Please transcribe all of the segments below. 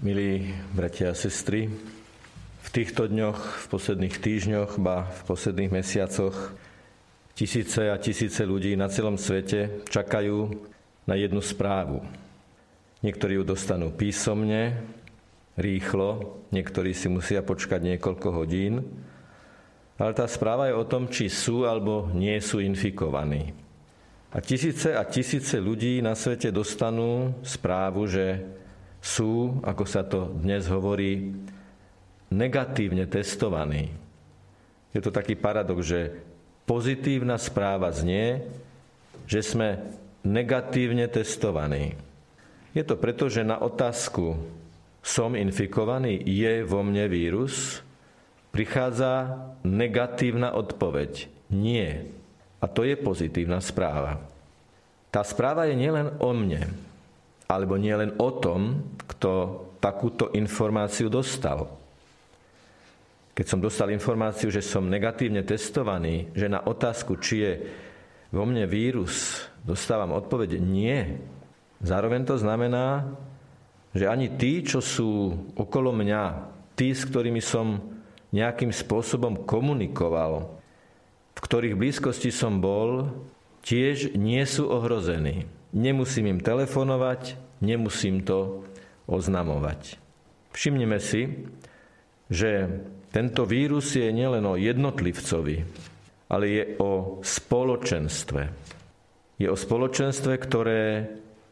Milí bratia a sestry, v týchto dňoch, v posledných týždňoch, ba v posledných mesiacoch tisíce a tisíce ľudí na celom svete čakajú na jednu správu. Niektorí ju dostanú písomne, rýchlo, niektorí si musia počkať niekoľko hodín, ale tá správa je o tom, či sú alebo nie sú infikovaní. A tisíce a tisíce ľudí na svete dostanú správu, že sú, ako sa to dnes hovorí, negatívne testovaní. Je to taký paradox, že pozitívna správa znie, že sme negatívne testovaní. Je to preto, že na otázku som infikovaný, je vo mne vírus, prichádza negatívna odpoveď. Nie. A to je pozitívna správa. Tá správa je nielen o mne, alebo nie len o tom, kto takúto informáciu dostal. Keď som dostal informáciu, že som negatívne testovaný, že na otázku, či je vo mne vírus, dostávam odpoveď nie. Zároveň to znamená, že ani tí, čo sú okolo mňa, tí, s ktorými som nejakým spôsobom komunikoval, v ktorých blízkosti som bol, tiež nie sú ohrození. Nemusím im telefonovať, nemusím to oznamovať. Všimnime si, že tento vírus je nielen o jednotlivcovi, ale je o spoločenstve. Je o spoločenstve, ktoré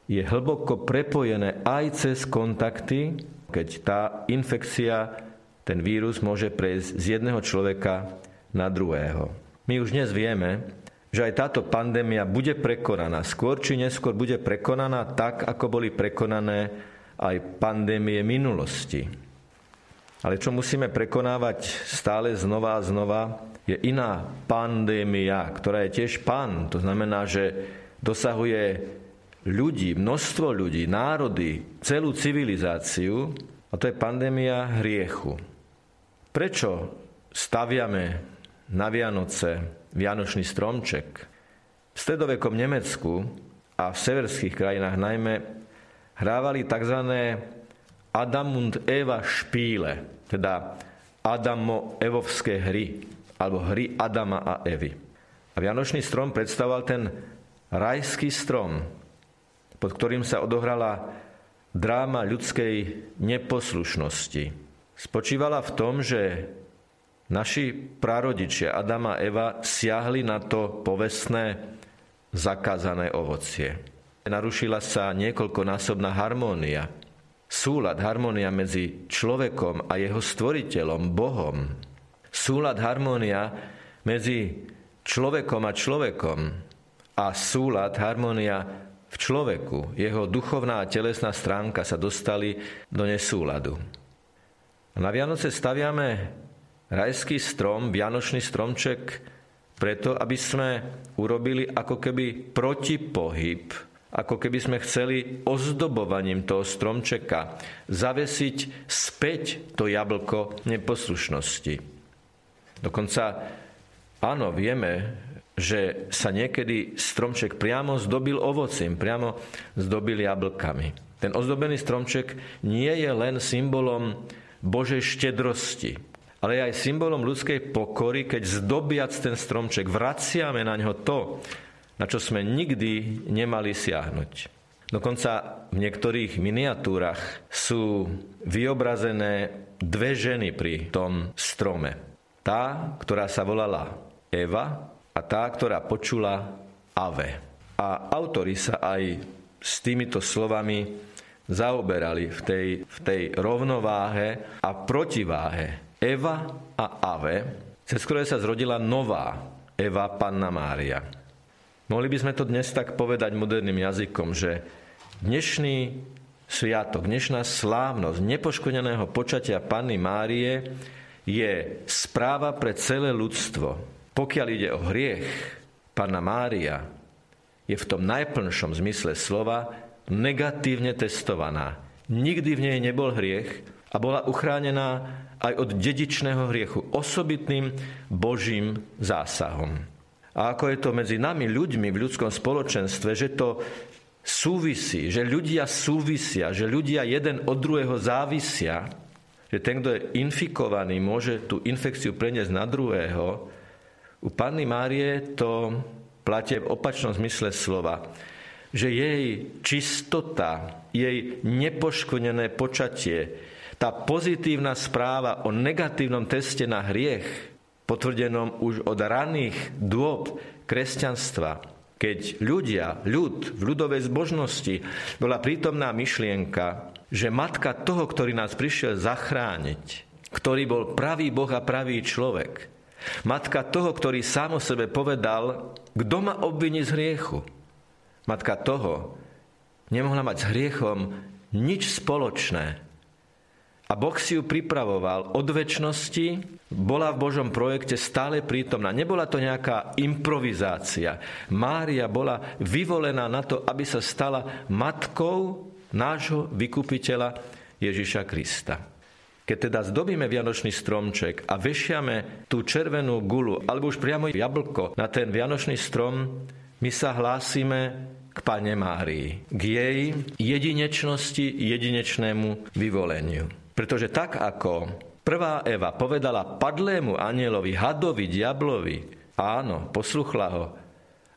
je hlboko prepojené aj cez kontakty, keď tá infekcia, ten vírus môže prejsť z jedného človeka na druhého. My už dnes vieme, že aj táto pandémia bude prekonaná. Skôr či neskôr bude prekonaná tak, ako boli prekonané aj pandémie minulosti. Ale čo musíme prekonávať stále znova a znova, je iná pandémia, ktorá je tiež pan. To znamená, že dosahuje ľudí, množstvo ľudí, národy, celú civilizáciu, a to je pandémia hriechu. Prečo staviame na Vianoce Vianočný stromček. V stredovekom Nemecku a v severských krajinách najmä hrávali tzv. Adam und Eva špíle, teda Adamo-evovské hry, alebo hry Adama a Evy. A Vianočný strom predstavoval ten rajský strom, pod ktorým sa odohrala dráma ľudskej neposlušnosti. Spočívala v tom, že Naši prarodičia Adama a Eva siahli na to povestné zakázané ovocie. Narušila sa niekoľkonásobná harmónia. Súlad, harmónia medzi človekom a jeho stvoriteľom, Bohom. Súlad, harmónia medzi človekom a človekom. A súlad, harmónia v človeku, jeho duchovná a telesná stránka sa dostali do nesúladu. Na Vianoce staviame rajský strom, vianočný stromček, preto, aby sme urobili ako keby protipohyb, ako keby sme chceli ozdobovaním toho stromčeka zavesiť späť to jablko neposlušnosti. Dokonca, áno, vieme, že sa niekedy stromček priamo zdobil ovocím, priamo zdobil jablkami. Ten ozdobený stromček nie je len symbolom Božej štedrosti, ale je aj symbolom ľudskej pokory, keď zdobiac ten stromček vraciame na ňo to, na čo sme nikdy nemali siahnuť. Dokonca v niektorých miniatúrach sú vyobrazené dve ženy pri tom strome. Tá, ktorá sa volala Eva a tá, ktorá počula Ave. A autori sa aj s týmito slovami zaoberali v tej, v tej rovnováhe a protiváhe Eva a Ave, cez ktoré sa zrodila nová Eva Panna Mária. Mohli by sme to dnes tak povedať moderným jazykom, že dnešný sviatok, dnešná slávnosť nepoškodeného počatia Panny Márie je správa pre celé ľudstvo. Pokiaľ ide o hriech, Panna Mária je v tom najplnšom zmysle slova negatívne testovaná. Nikdy v nej nebol hriech a bola uchránená aj od dedičného hriechu, osobitným Božím zásahom. A ako je to medzi nami ľuďmi v ľudskom spoločenstve, že to súvisí, že ľudia súvisia, že ľudia jeden od druhého závisia, že ten, kto je infikovaný, môže tú infekciu preniesť na druhého, u Panny Márie to platí v opačnom zmysle slova že jej čistota, jej nepoškvrnené počatie, tá pozitívna správa o negatívnom teste na hriech, potvrdenom už od raných dôb kresťanstva, keď ľudia, ľud v ľudovej zbožnosti bola prítomná myšlienka, že matka toho, ktorý nás prišiel zachrániť, ktorý bol pravý Boh a pravý človek, matka toho, ktorý sám o sebe povedal, kto ma obviní z hriechu, matka toho nemohla mať s hriechom nič spoločné. A Boh si ju pripravoval od väčšnosti, bola v Božom projekte stále prítomná. Nebola to nejaká improvizácia. Mária bola vyvolená na to, aby sa stala matkou nášho vykupiteľa Ježiša Krista. Keď teda zdobíme vianočný stromček a vešiame tú červenú gulu alebo už priamo jablko na ten vianočný strom, my sa hlásime k Pane Márii, k jej jedinečnosti, jedinečnému vyvoleniu. Pretože tak ako prvá Eva povedala padlému anielovi, hadovi, diablovi, áno, posluchla ho,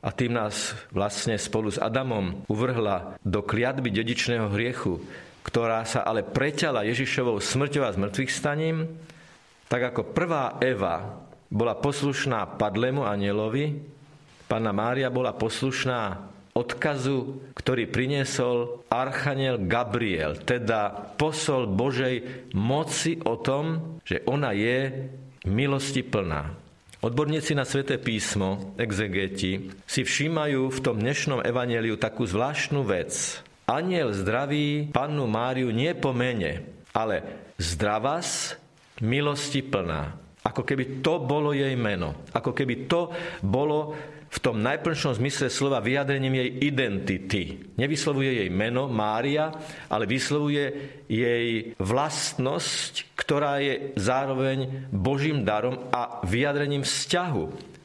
a tým nás vlastne spolu s Adamom uvrhla do kliatby dedičného hriechu, ktorá sa ale preťala Ježišovou smrťou a zmrtvých staním, tak ako prvá Eva bola poslušná padlému anielovi, Pána Mária bola poslušná odkazu, ktorý priniesol archaniel Gabriel, teda posol Božej moci o tom, že ona je milosti plná. Odborníci na sväté písmo, exegeti, si všímajú v tom dnešnom evaneliu takú zvláštnu vec. Aniel zdraví pannu Máriu nie po mene, ale zdravás milosti plná. Ako keby to bolo jej meno. Ako keby to bolo tom najplnšom zmysle slova vyjadrením jej identity. Nevyslovuje jej meno Mária, ale vyslovuje jej vlastnosť, ktorá je zároveň Božím darom a vyjadrením vzťahu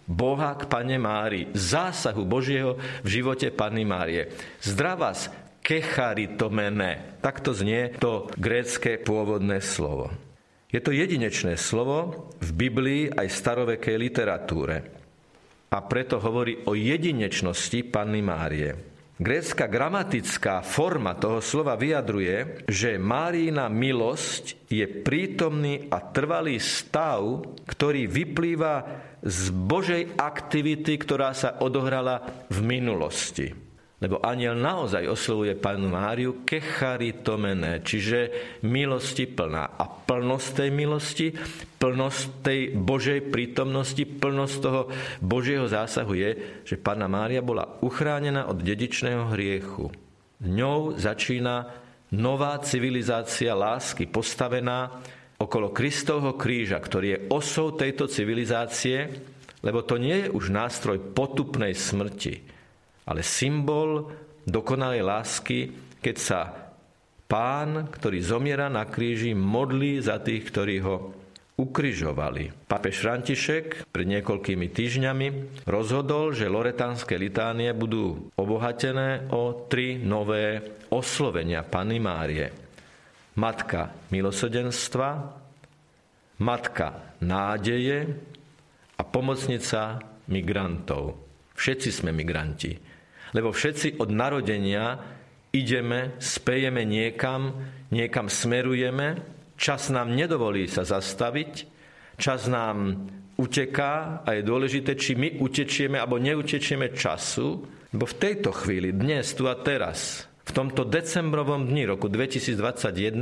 Boha k Pane Mári, zásahu Božieho v živote Panny Márie. Zdravás kecharitomene. Takto znie to grécké pôvodné slovo. Je to jedinečné slovo v Biblii aj starovekej literatúre a preto hovorí o jedinečnosti Panny Márie. Grécka gramatická forma toho slova vyjadruje, že Márína milosť je prítomný a trvalý stav, ktorý vyplýva z Božej aktivity, ktorá sa odohrala v minulosti. Lebo aniel naozaj oslovuje pánu Máriu kecharitomene, čiže milosti plná. A plnosť tej milosti, plnosť tej Božej prítomnosti, plnosť toho Božieho zásahu je, že pána Mária bola uchránená od dedičného hriechu. Ňou začína nová civilizácia lásky, postavená okolo Kristovho kríža, ktorý je osou tejto civilizácie, lebo to nie je už nástroj potupnej smrti, ale symbol dokonalej lásky, keď sa pán, ktorý zomiera na kríži, modlí za tých, ktorí ho ukrižovali. Papež František pred niekoľkými týždňami rozhodol, že loretánske litánie budú obohatené o tri nové oslovenia Pany Márie. Matka milosedenstva, Matka nádeje a pomocnica migrantov. Všetci sme migranti. Lebo všetci od narodenia ideme, spejeme niekam, niekam smerujeme, čas nám nedovolí sa zastaviť, čas nám uteká a je dôležité, či my utečieme alebo neutečieme času, lebo v tejto chvíli, dnes, tu a teraz, v tomto decembrovom dni roku 2021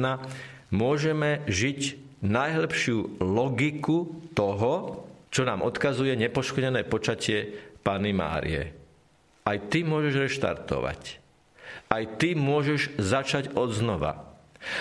môžeme žiť najlepšiu logiku toho, čo nám odkazuje nepoškodené počatie Pany Márie. Aj ty môžeš reštartovať. Aj ty môžeš začať od znova.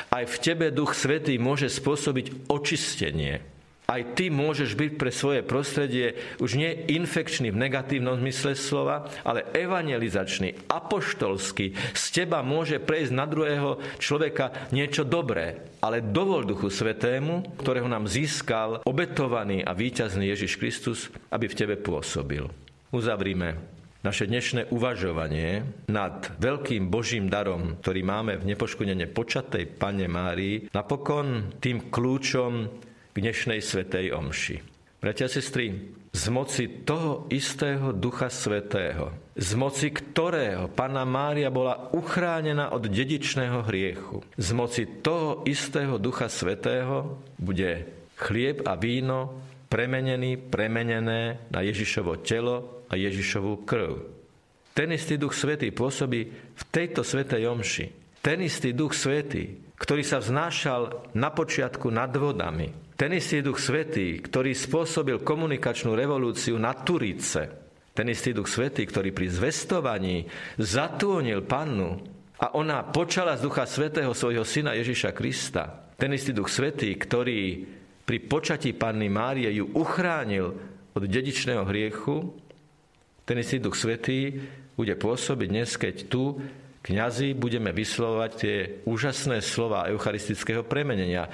Aj v tebe Duch Svetý môže spôsobiť očistenie. Aj ty môžeš byť pre svoje prostredie už nie infekčný v negatívnom zmysle slova, ale evangelizačný, apoštolský. Z teba môže prejsť na druhého človeka niečo dobré. Ale dovol Duchu Svetému, ktorého nám získal obetovaný a víťazný Ježiš Kristus, aby v tebe pôsobil. Uzavrime naše dnešné uvažovanie nad veľkým Božím darom, ktorý máme v nepoškodene počatej Pane Márii, napokon tým kľúčom k dnešnej Svetej Omši. Bratia a sestry, z moci toho istého Ducha Svetého, z moci ktorého Pana Mária bola uchránená od dedičného hriechu, z moci toho istého Ducha Svetého bude chlieb a víno premenený, premenené na Ježišovo telo a Ježišovú krv. Ten istý Duch Svetý pôsobí v tejto Svetej Omši. Ten istý Duch Svetý, ktorý sa vznášal na počiatku nad vodami. Ten istý Duch Svetý, ktorý spôsobil komunikačnú revolúciu na Turice. Ten istý Duch Svetý, ktorý pri zvestovaní zatúnil pannu a ona počala z Ducha Svetého svojho syna Ježiša Krista. Ten istý Duch Svetý, ktorý pri počatí Panny Márie ju uchránil od dedičného hriechu, ten istý Duch Svetý bude pôsobiť dnes, keď tu kňazi budeme vyslovať tie úžasné slova eucharistického premenenia.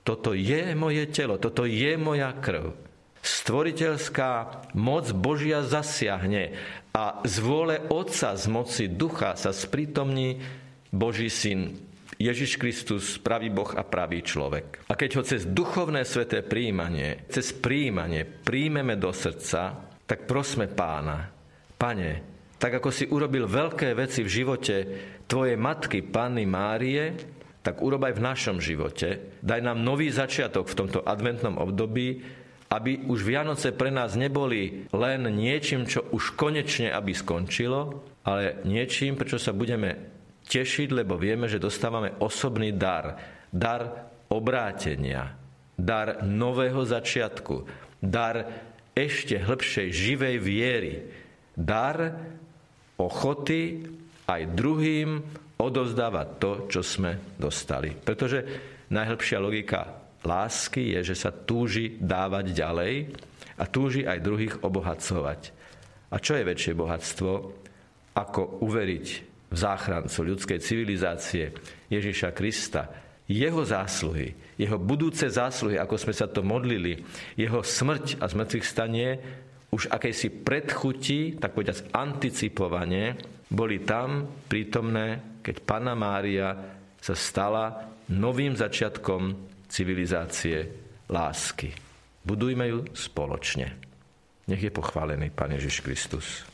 Toto je moje telo, toto je moja krv. Stvoriteľská moc Božia zasiahne a z vôle Otca, z moci Ducha sa sprítomní Boží syn Ježiš Kristus, pravý Boh a pravý človek. A keď ho cez duchovné sveté príjmanie, cez príjmanie príjmeme do srdca, tak prosme pána, pane, tak ako si urobil veľké veci v živote tvojej matky, Panny Márie, tak urob aj v našom živote. Daj nám nový začiatok v tomto adventnom období, aby už Vianoce pre nás neboli len niečím, čo už konečne aby skončilo, ale niečím, prečo sa budeme tešiť, lebo vieme, že dostávame osobný dar. Dar obrátenia, dar nového začiatku, dar ešte hĺbšej živej viery, dar ochoty aj druhým odozdávať to, čo sme dostali. Pretože najhlbšia logika lásky je, že sa túži dávať ďalej a túži aj druhých obohacovať. A čo je väčšie bohatstvo, ako uveriť v záchrancu ľudskej civilizácie Ježiša Krista, jeho zásluhy, jeho budúce zásluhy, ako sme sa to modlili, jeho smrť a zmrtvých stanie, už akejsi predchutí, tak povedať anticipovanie, boli tam prítomné, keď Pana Mária sa stala novým začiatkom civilizácie lásky. Budujme ju spoločne. Nech je pochválený Pán Ježiš Kristus.